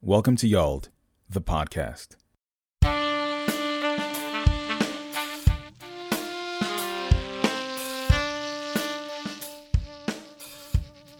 Welcome to Yald, the podcast.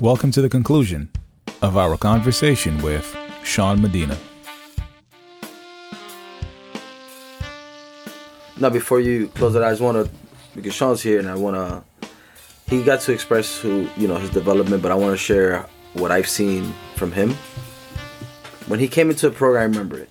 Welcome to the conclusion of our conversation with Sean Medina. Now, before you close it, I just want to, because Sean's here, and I want to. He got to express who you know his development, but I want to share what I've seen from him. When he came into the program, I remember it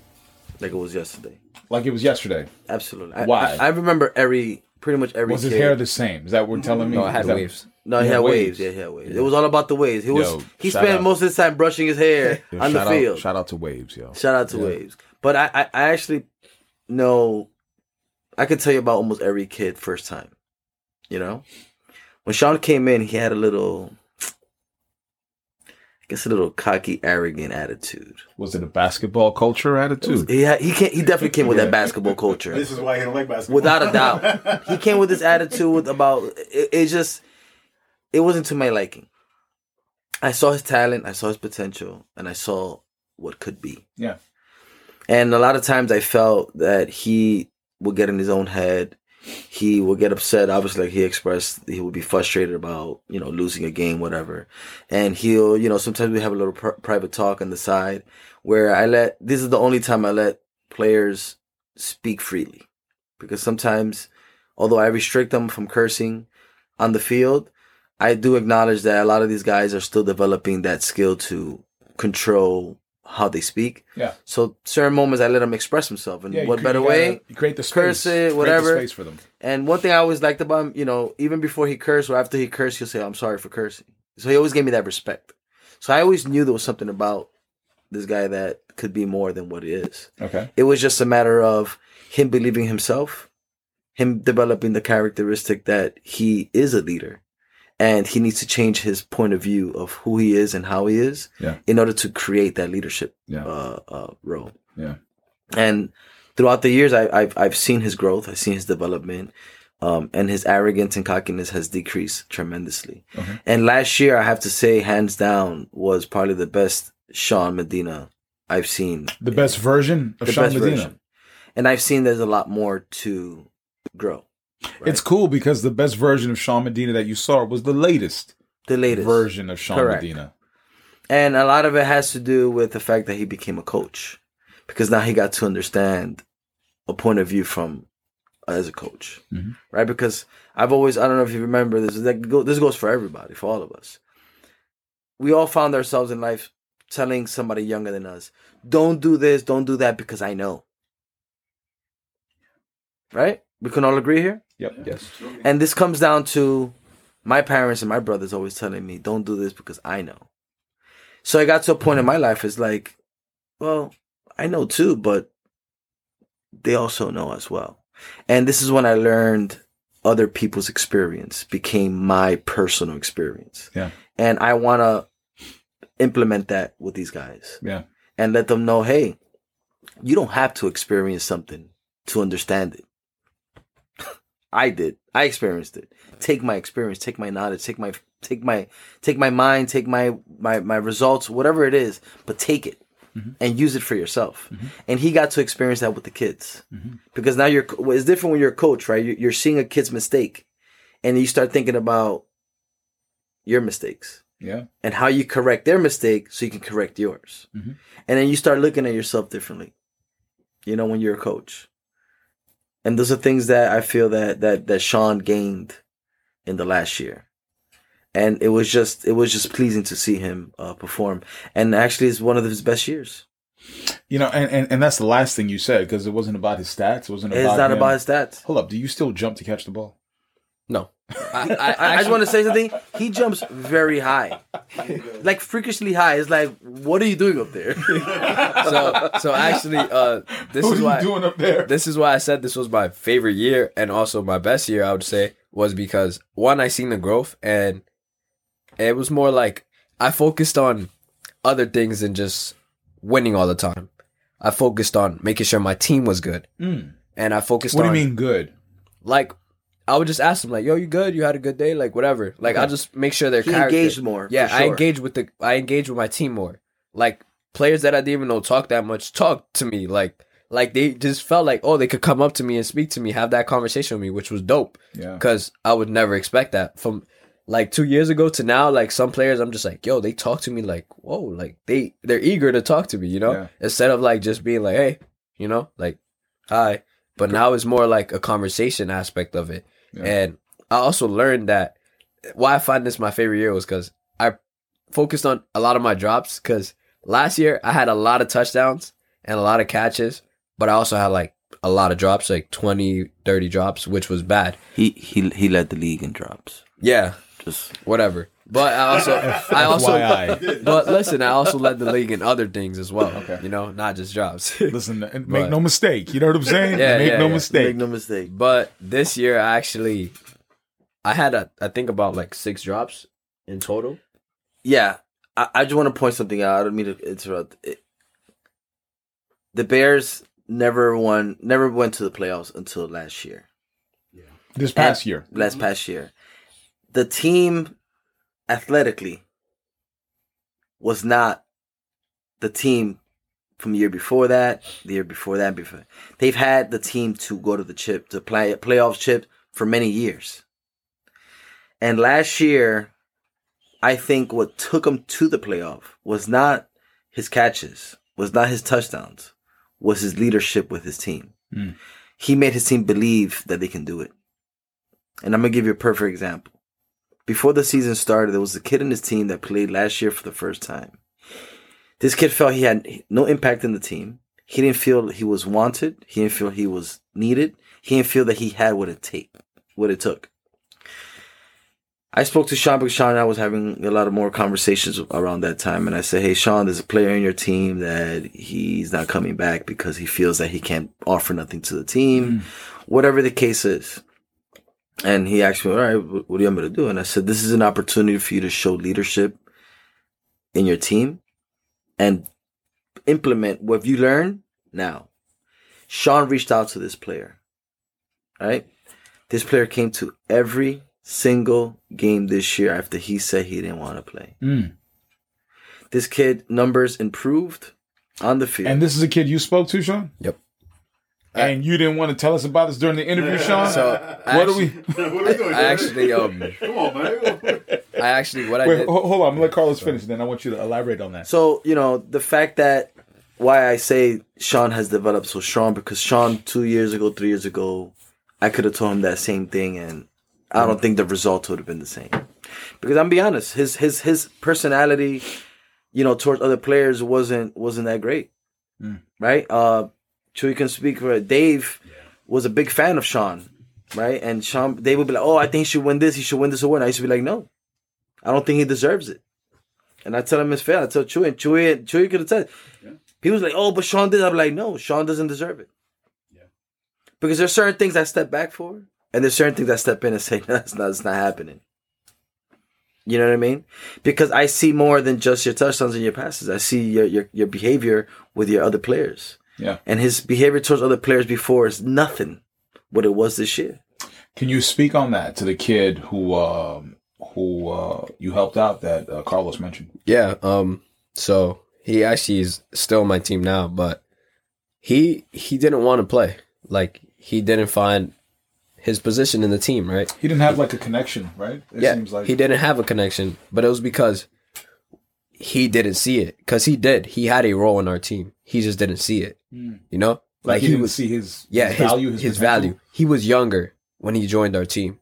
like it was yesterday. Like it was yesterday. Absolutely. I, Why? I, I remember every, pretty much every. Was his kid. hair the same? Is that what you're telling me? No, it had that- waves. No, he He had had waves. waves. Yeah, he had waves. It was all about the waves. He was Yo, he spent out. most of his time brushing his hair Yo, on the field. Out, shout out to Waves, yo. Shout out to Waves. But I, I, I actually know I could tell you about almost every kid first time. You know? When Sean came in, he had a little I guess a little cocky, arrogant attitude. Was it a basketball culture attitude? Yeah, he had, he came, he definitely came with that basketball culture. This is why he don't like basketball. Without a doubt. He came with this attitude about it, it just it wasn't to my liking. I saw his talent, I saw his potential, and I saw what could be. Yeah. And a lot of times I felt that he would get in his own head. He will get upset. Obviously, like he expressed, he would be frustrated about, you know, losing a game, whatever. And he'll, you know, sometimes we have a little pr- private talk on the side where I let, this is the only time I let players speak freely. Because sometimes, although I restrict them from cursing on the field, I do acknowledge that a lot of these guys are still developing that skill to control how they speak. Yeah. So certain moments I let them express themselves, and Yeah, what cre- better way? You create the space. curse it, Create the whatever. space for them. And one thing I always liked about him, you know, even before he cursed or after he cursed, he'll say, "I'm sorry for cursing." So he always gave me that respect. So I always knew there was something about this guy that could be more than what it is. Okay. It was just a matter of him believing himself, him developing the characteristic that he is a leader, and he needs to change his point of view of who he is and how he is Yeah. in order to create that leadership Yeah. uh, uh, role. Yeah. And throughout the years, I, I've I've seen his growth. I've seen his development, um, and his arrogance and cockiness has decreased tremendously. Okay. And last year, I have to say, hands down, was probably the best Sean Medina I've seen. The best version of Sean Medina. version. And I've seen there's a lot more to grow. Right? It's cool because the best version of Sean Medina that you saw was the latest, the latest version of Sean Correct. Medina. And a lot of it has to do with the fact that he became a coach because now he got to understand a point of view from as a coach, Mhm. right? Because I've always, I don't know if you remember this, that go, this goes for everybody, for all of us. We all found ourselves in life telling somebody younger than us, don't do this, don't do that because I know. Right? We can all agree here? Yep. Yes. And this comes down to my parents and my brothers always telling me, don't do this because I know. So I got to a point in my life, it's like, well, I know too, but they also know as well. And this is when I learned other people's experience became my personal experience. Yeah. And I want to implement that with these guys Yeah. and let them know, hey, you don't have to experience something to understand it. I did. I experienced it. Take my experience, take my knowledge, take my take my take my mind, take my my my results, whatever it is, but take it Mhm. and use it for yourself. Mhm. And he got to experience that with the kids Mhm. because now you're well, it's different when you're a coach, right? You're, you're seeing a kid's mistake, and you start thinking about your mistakes Yeah. and how you correct their mistake so you can correct yours. Mhm. And then you start looking at yourself differently. You know, when you're a coach. And those are things that I feel that that that Sean gained in the last year. And it was just it was just pleasing to see him uh, perform. And actually it's one of his best years. You know, and, and, and that's the last thing you said because it wasn't about his stats. It wasn't about It's not him. about his stats. Hold up. Do you still jump to catch the ball? No. I, I, I just want to say something. He jumps very high, like freakishly high. It's like, what are you doing up there? so so actually uh this what is are why you doing up there? this is why I said this was my favorite year and also my best year, I would say, was because one, I seen the growth and it was more like I focused on other things than just winning all the time. I focused on making sure my team was good. Mm. And I focused on What do on you mean good? like I would just ask them like, "Yo, you good? You had a good day? Like whatever." Like I'll just make sure they're He character- engaged more, Yeah, for I engage with the I engage with my team more. Like players that I didn't even know talk that much talk to me. Like like they just felt like oh they could come up to me and speak to me, have that conversation with me, which was dope. Yeah. Because I would never expect that from like two years ago to now. Like some players, I'm just like yo, they talk to me like whoa, like they they're eager to talk to me, you know, Yeah. instead of like just being like hey, you know, like hi. But now it's more like a conversation aspect of it. Yeah. And I also learned that why I find this my favorite year was because I focused on a lot of my drops. Because last year I had a lot of touchdowns and a lot of catches, but I also had like a lot of drops, like 20, 30 drops, which was bad. He he he led the league in drops. Yeah, Just whatever. But I also, I also, FYI. but listen, I also led the league in other things as well. Okay. You know, not just drops. Listen, and make But- no mistake. You know what I'm saying? Yeah, make yeah, no yeah. mistake. make no mistake. But this year, I actually, I had a, I think about like six drops in total. Yeah, I, I just want to point something out. I don't mean to interrupt. It, the Bears never won, never went to the playoffs until last year. Yeah. This past year. Last past year, the team athletically was not the team from the year before that, the year before that. Before they've had the team to go to the chip to play playoff chip for many years, and last year, I think what took him to the playoff was not his catches, was not his touchdowns, was his leadership with his team. Mm. He made his team believe that they can do it. And I'm gonna give you a perfect example. Before the season started, there was a kid in his team that played last year for the first time. This kid felt he had no impact in the team. He didn't feel he was wanted. He didn't feel he was needed. He didn't feel that he had what it take, what it took. I spoke to Sean because Sean and I was having a lot of more conversations around that time, and I said, "Hey, Sean, there's a player in your team that he's not coming back because he feels that he can't offer nothing to the team, mm. whatever the case is." And he asked me, "All right, what do you want me to do?" And I said, "This is an opportunity for you to show leadership in your team and implement what you learn now." Sean reached out to this player. Right? This player came to every single game this year after he said he didn't want to play. Mm. This kid numbers improved on the field. And this is a kid you spoke to, Sean? Yep. And you didn't want to tell us about this during the interview, Sean? So what do we? what are we doing? I actually, um, Come on, man. I actually, what I did, hold on. I'm gonna let Carlos finish, and then I want you to elaborate on that. So, you know, the fact that why I say Sean has developed so strong because Sean two years ago, three years ago, I could have told him that same thing and I don't think the result would have been the same. Because I'm be honest, his his his personality, you know, towards other players wasn't wasn't that great. Mm. Right? Uh Chewy can speak for it. Dave was a big fan of Sean, right? And Sean Dave would be like, Oh, I think he should win this, he should win this award. And I used to be like, No. I don't think he deserves it. And I tell him it's fair. I tell Chewy, and Chewy, and Chewy could have said, he was like, "Oh, but Sean did." I'm like, "No, Sean doesn't deserve it." Yeah. Because there's certain things I step back for, and there's certain things I step in and say, "No, "That's not, that's not happening." You know what I mean? Because I see more than just your touchdowns and your passes. I see your your, your behavior with your other players, Yeah. and his behavior towards other players before is nothing what it was this year. Can you speak on that to the kid who um, who uh, you helped out that uh, Carlos mentioned? yeah, um, so he actually is still on my team now, but he he didn't want to play. Like he didn't find his position in the team, right? He didn't have like a connection, right? It yeah, seems like he didn't have a connection, but it was because he didn't see it. Because he did, he had a role in our team. He just didn't see it. Mm. You know, like, he, didn't was see his yeah his his value, his, his, value. He was younger when he joined our team,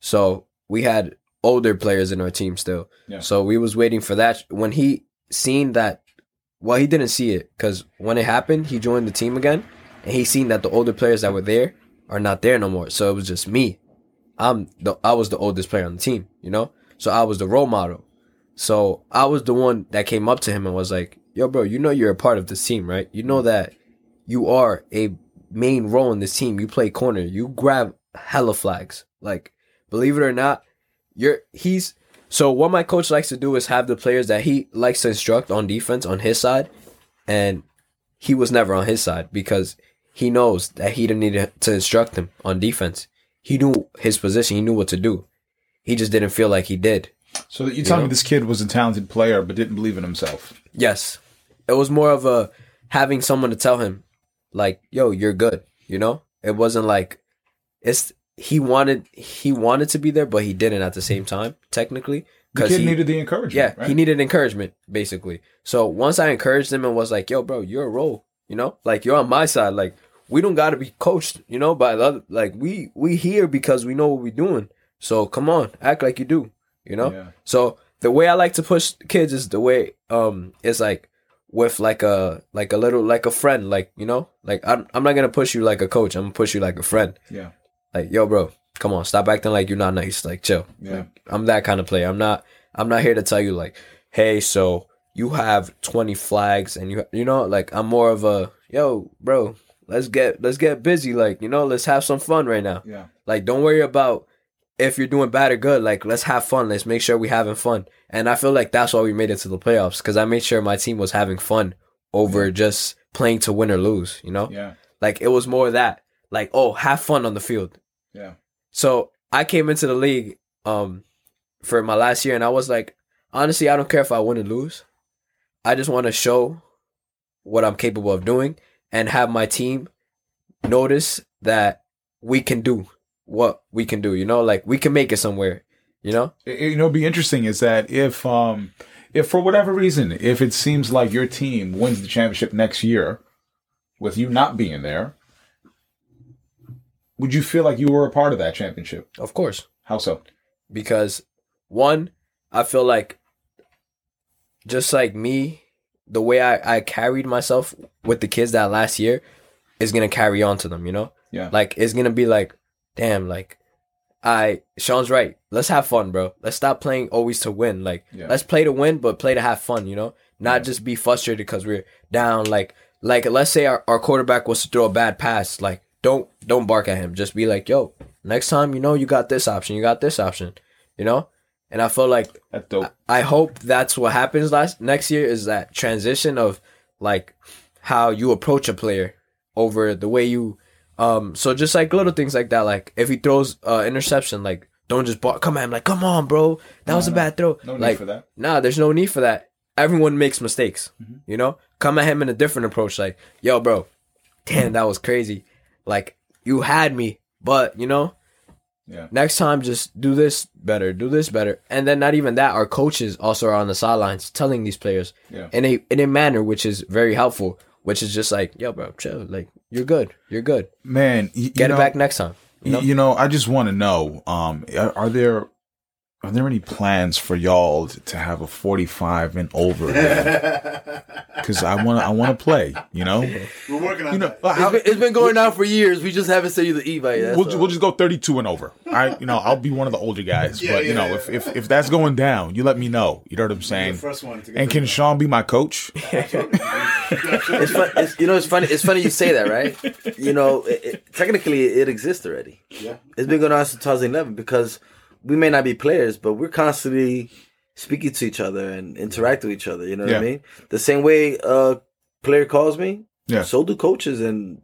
so we had older players in our team still. Yeah. So we was waiting for that. When he seen that, well, he didn't see it because when it happened, he joined the team again, and he seen that the older players that were there are not there no more. So it was just me. I'm the I was the oldest player on the team, you know. So I was the role model. So I was the one that came up to him and was like, "Yo, bro, you know you're a part of this team, right? You know that you are a main role in this team. You play corner. You grab hella flags. Like, believe it or not, you're he's so what my coach likes to do is have the players that he likes to instruct on defense on his side, and he was never on his side because he knows that he didn't need to instruct him on defense. He knew his position. He knew what to do. He just didn't feel like he did. So you tell me know? this kid was a talented player but didn't believe in himself. Yes, it was more of a having someone to tell him, like, "Yo, you're good." You know, it wasn't like it's he wanted he wanted to be there, but he didn't at the same time. Technically, The kid he, needed the encouragement. yeah, right? he needed encouragement basically. So once I encouraged him and was like, "Yo, bro, you're a role," you know, like you're on my side. Like we don't got to be coached, you know, by the other. Like we we here because we know what we're doing. So come on, act like you do, you know. Yeah. So the way I like to push kids is the way um it's like with like a like a little like a friend, like you know, like I'm I'm not gonna push you like a coach. I'm gonna push you like a friend. Yeah. Like yo, bro, come on, stop acting like you're not nice. Like chill. Yeah. Like, I'm that kind of player. I'm not. I'm not here to tell you like, hey, so you have 20 flags and you you know like I'm more of a yo, bro. Let's get let's get busy. Like you know, let's have some fun right now. Yeah. Like, don't worry about if you're doing bad or good. Like, let's have fun. Let's make sure we're having fun. And I feel like that's why we made it to the playoffs because I made sure my team was having fun over just playing to win or lose. You know, Yeah. like it was more that like, oh, have fun on the field. Yeah. So I came into the league um for my last year, and I was like, honestly, I don't care if I win or lose. I just want to show what I'm capable of doing and have my team notice that we can do what we can do. You know, like we can make it somewhere. You know, It- you know, be interesting is that if, um, if for whatever reason, if it seems like your team wins the championship next year, with you not being there, would you feel like you were a part of that championship? of course. How so? because one, I feel like just like me, the way I, I carried myself with the kids that last year is gonna carry on to them, you know? Yeah. Like it's gonna be like, damn, like I Sean's right. Let's have fun, bro. Let's stop playing always to win. Like Yeah. let's play to win, but play to have fun, you know? Not Yeah. just be frustrated because we're down. Like like let's say our, our quarterback was to throw a bad pass, like don't don't bark at him. Just be like, yo, next time you know you got this option, you got this option. You know? And I feel like dope. I hope that's what happens last next year is that transition of like how you approach a player over the way you um so just like little things like that like if he throws uh interception like don't just come at him like come on bro that No, was a no. bad throw No need like for that. nah there's no need for that everyone makes mistakes Mm-hmm. you know come at him in a different approach like yo bro damn that was crazy like you had me but you know Yeah. next time just do this better do this better and then not even that our coaches also are on the sidelines telling these players Yeah. in a in a manner which is very helpful which is just like yo bro chill like you're good you're good Man, y- you get know, it back next time you know? You know, I just want to know: um, are, are there are there any plans for y'all to have a forty five and over? Because I want to I want to play. You know, We're working on you know. that. It's been, it's been going on for years. We just haven't sent you the e-bike. that's we'll, all. we'll just go thirty two and over. I you know I'll be one of the older guys, Yeah, but you yeah, know yeah. if, if if that's going down, you let me know. You know what I'm saying? first one to get And can Sean be my coach? It's, fun, it's you know it's funny. It's funny you say that, right? You know, it, it, technically it exists already. Yeah. It's been going on since 2011 because we may not be players, but we're constantly speaking to each other and interact with each other. You know what Yeah. I mean? The same way a player calls me, Yeah. so do coaches and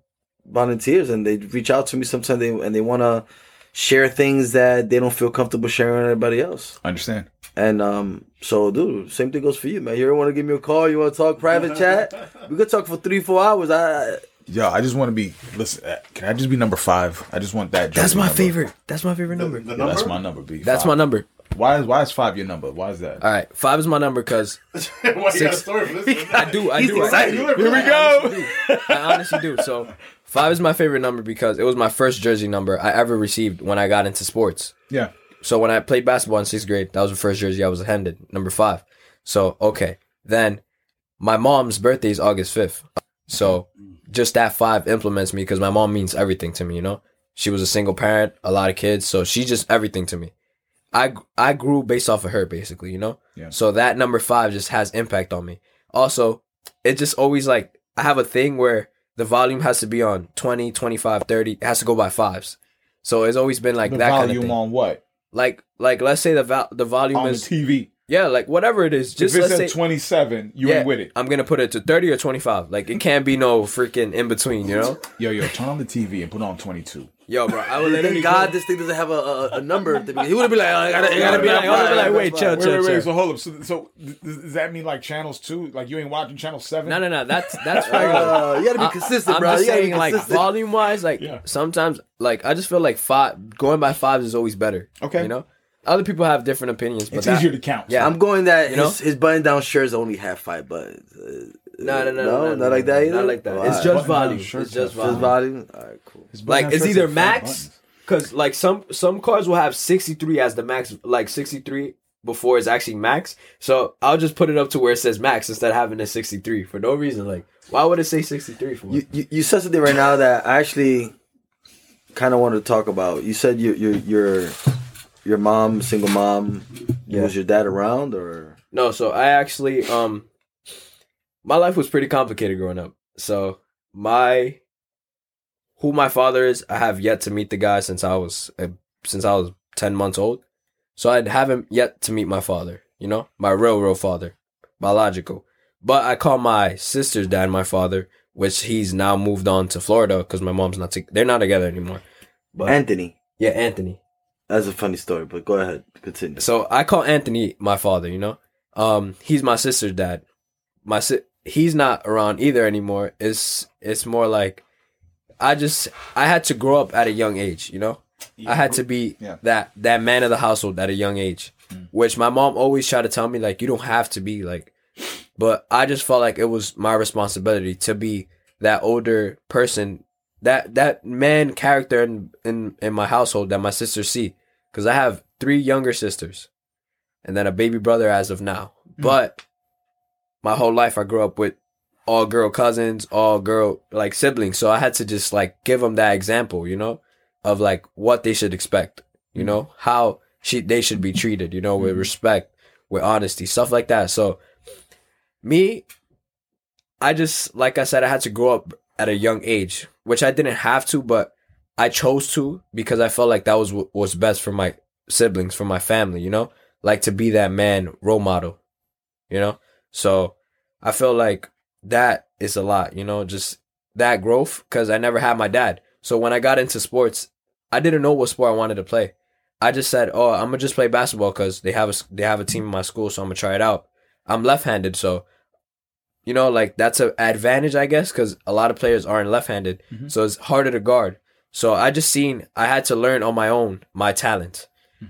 volunteers, and they reach out to me sometimes. They and they want to share things that they don't feel comfortable sharing with anybody else. I understand? And um, so dude, same thing goes for you, man. You ever want to give me a call? You want to talk private chat? We could talk for three, four hours. I Yo, I just want to be. Listen, uh, can I just be number five? I just want that. that's my number. favorite that's my favorite number The Yeah, number? that's my number. B. that's Five. my number Why is why is five your number? Why is that? all right five is my number because Why you got a Six. story for this? i do i do excited. Here Here we go. I honestly do. So five is my favorite number because it was my first jersey number I ever received when I got into sports. Yeah. So when I played basketball in sixth grade, that was the first jersey I was handed, number five. So okay, then my mom's birthday is August fifth. So mm. just that five implements me because my mom means everything to me. You know, she was a single parent, a lot of kids, so she's just everything to me. I I grew based off of her, basically. You know, Yeah. so that number five just has impact on me. Also, it just always like I have a thing where the volume has to be on 20, 25, 30. It has to go by fives. So it's always been like the that kind of volume thing on what? like like let's say the val- the volume On the is TV. Yeah, like whatever it is, just if it's let's at say 27, you yeah, ain't with it. I'm gonna put it to 30 or 25. Like it can't be no freaking in between, you know? Yo, yo, turn on the TV and put on 22. Yo, bro, I would literally Thank God this thing doesn't have a, a, a number. at the beginning. He would have been like, oh, I gotta, I gotta be like, I like, wait, chill, Wait, chill, wait, wait. chill. So hold up. So, so does that mean like channels two? Like you ain't watching channel seven? No, no, no. That's that's regular. Uh, you gotta be I- consistent, I'm bro. just You gotta be saying, like volume wise, like Yeah. sometimes, like I just feel like five going by fives is always better. Okay. you know, other people have different opinions, but It's that- easier to count. Yeah. I'm going that You know? his, his button down shirts only have five buttons. Uh, No, no, no, no, no, no, not no, like no, that either. Not like that. Oh, it's alright. just volume. It's just have Just volume. volume. All right, cool. His Like it's either have max, because like some some cars will have 63 as the max, like 63 before it's actually max. So I'll just put it up to where it says max instead of having a 63 for no reason. Like why would it say 63 for? You, you you said something right now that I actually kind of wanted to talk about. You said your your your your mom, single mom. Yeah. Was your dad around or? No, so I actually um my life was pretty complicated growing up. So my who my father is, I have yet to meet the guy since I was uh, since I was 10 months old. So I haven't yet to meet my father, you know? My real real father, biological. But I call my sister's dad my father, which he's now moved on to Florida cuz my mom's not to- they're not together anymore. But Anthony. yeah, Anthony. That's a funny story, but go ahead, continue. So I call Anthony my father, you know? Um he's my sister's dad. My si- he's not around either anymore. It's it's more like I just I had to grow up at a young age, you know? I had to be Yeah. that that man of the household at a young age. Which my mom always tried to tell me like you don't have to be like but I just felt like it was my responsibility to be that older person that that man character in in, in my household that my sisters see cuz I have three younger sisters and then a baby brother as of now. Mm. But my whole life I grew up with all girl cousins, all girl like siblings. So I had to just like give them that example, you know, of like what they should expect, you mm. know, how she they should be treated, you know, with mm. respect, with honesty, stuff like that. So me, I just like I said, I had to grow up at a young age, which I didn't have to, but I chose to because I felt like that was what was best for my siblings, for my family, you know, like to be that man role model, you know. So I feel like that is a lot, you know, just that growth because I never had my dad. So when I got into sports, I didn't know what sport I wanted to play. I just said, "Oh, I'm gonna just play basketball because they have a they have a team in my school, so I'm gonna try it out." I'm left-handed, so you know, like that's an advantage, I guess, because a lot of players aren't left-handed, mm-hmm. so it's harder to guard. So I just seen I had to learn on my own my talent.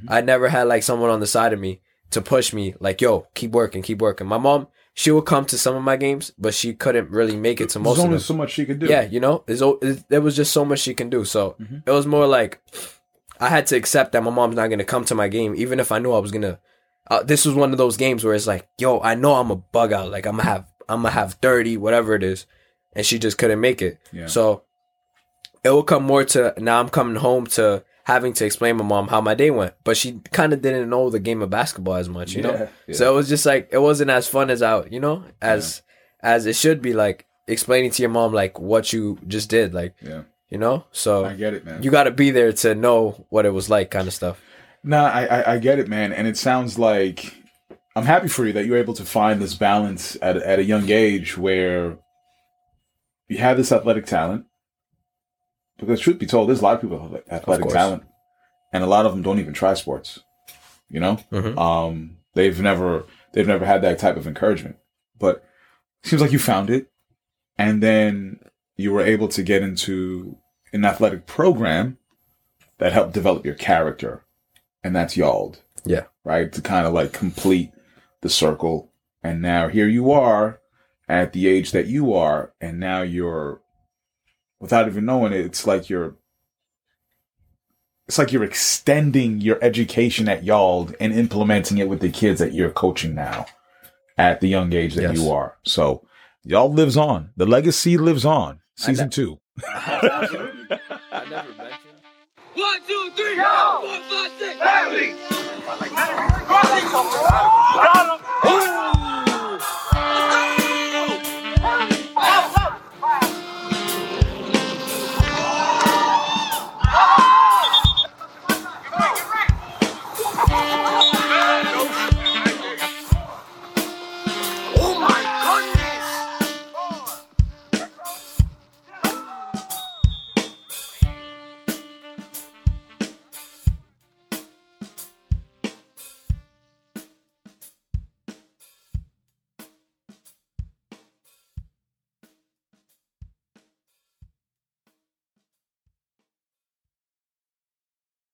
I never had like someone on the side of me to push me, like, "Yo, keep working, keep working." My mom, she would come to some of my games, but she couldn't really make it to most There's of only them. so much she could do. Yeah, you know, there's, there was just so much she can do. So Mm-hmm. it was more like I had to accept that my mom's not gonna come to my game, even if I knew I was gonna. Uh, this was one of those games where it's like, yo, I know I'm a bug out, like I'm gonna have, I'm gonna have thirty, whatever it is, and she just couldn't make it. Yeah. So it will come more to now. I'm coming home to having to explain my mom how my day went, but she kind of didn't know the game of basketball as much, you know. Yeah, yeah. So it was just like it wasn't as fun as out, you know, as as it should be. Like explaining to your mom like what you just did, like Yeah. you know. So I get it, man. you got to be there to know what it was like, kind of stuff. Nah, I, I I get it, man, and it sounds like I'm happy for you that you're able to find this balance at at a young age where you have this athletic talent. Because truth be told, there's a lot of people with athletic talent, and a lot of them don't even try sports. You know, Mhm. um, they've never they've never had that type of encouragement. But it seems like you found it, and then you were able to get into an athletic program that helped develop your character, and that's Yald Yeah. right? To kind of like complete the circle. And now here you are at the age that you are, and now you're, without even knowing it, it's like you're, it's like you're extending your education at Yald and implementing it with the kids that you're coaching now at the young age that Yes. you are. So Yald lives on. The legacy lives on. Season two. I never mentioned. One, two, three, four, five, six. Got him.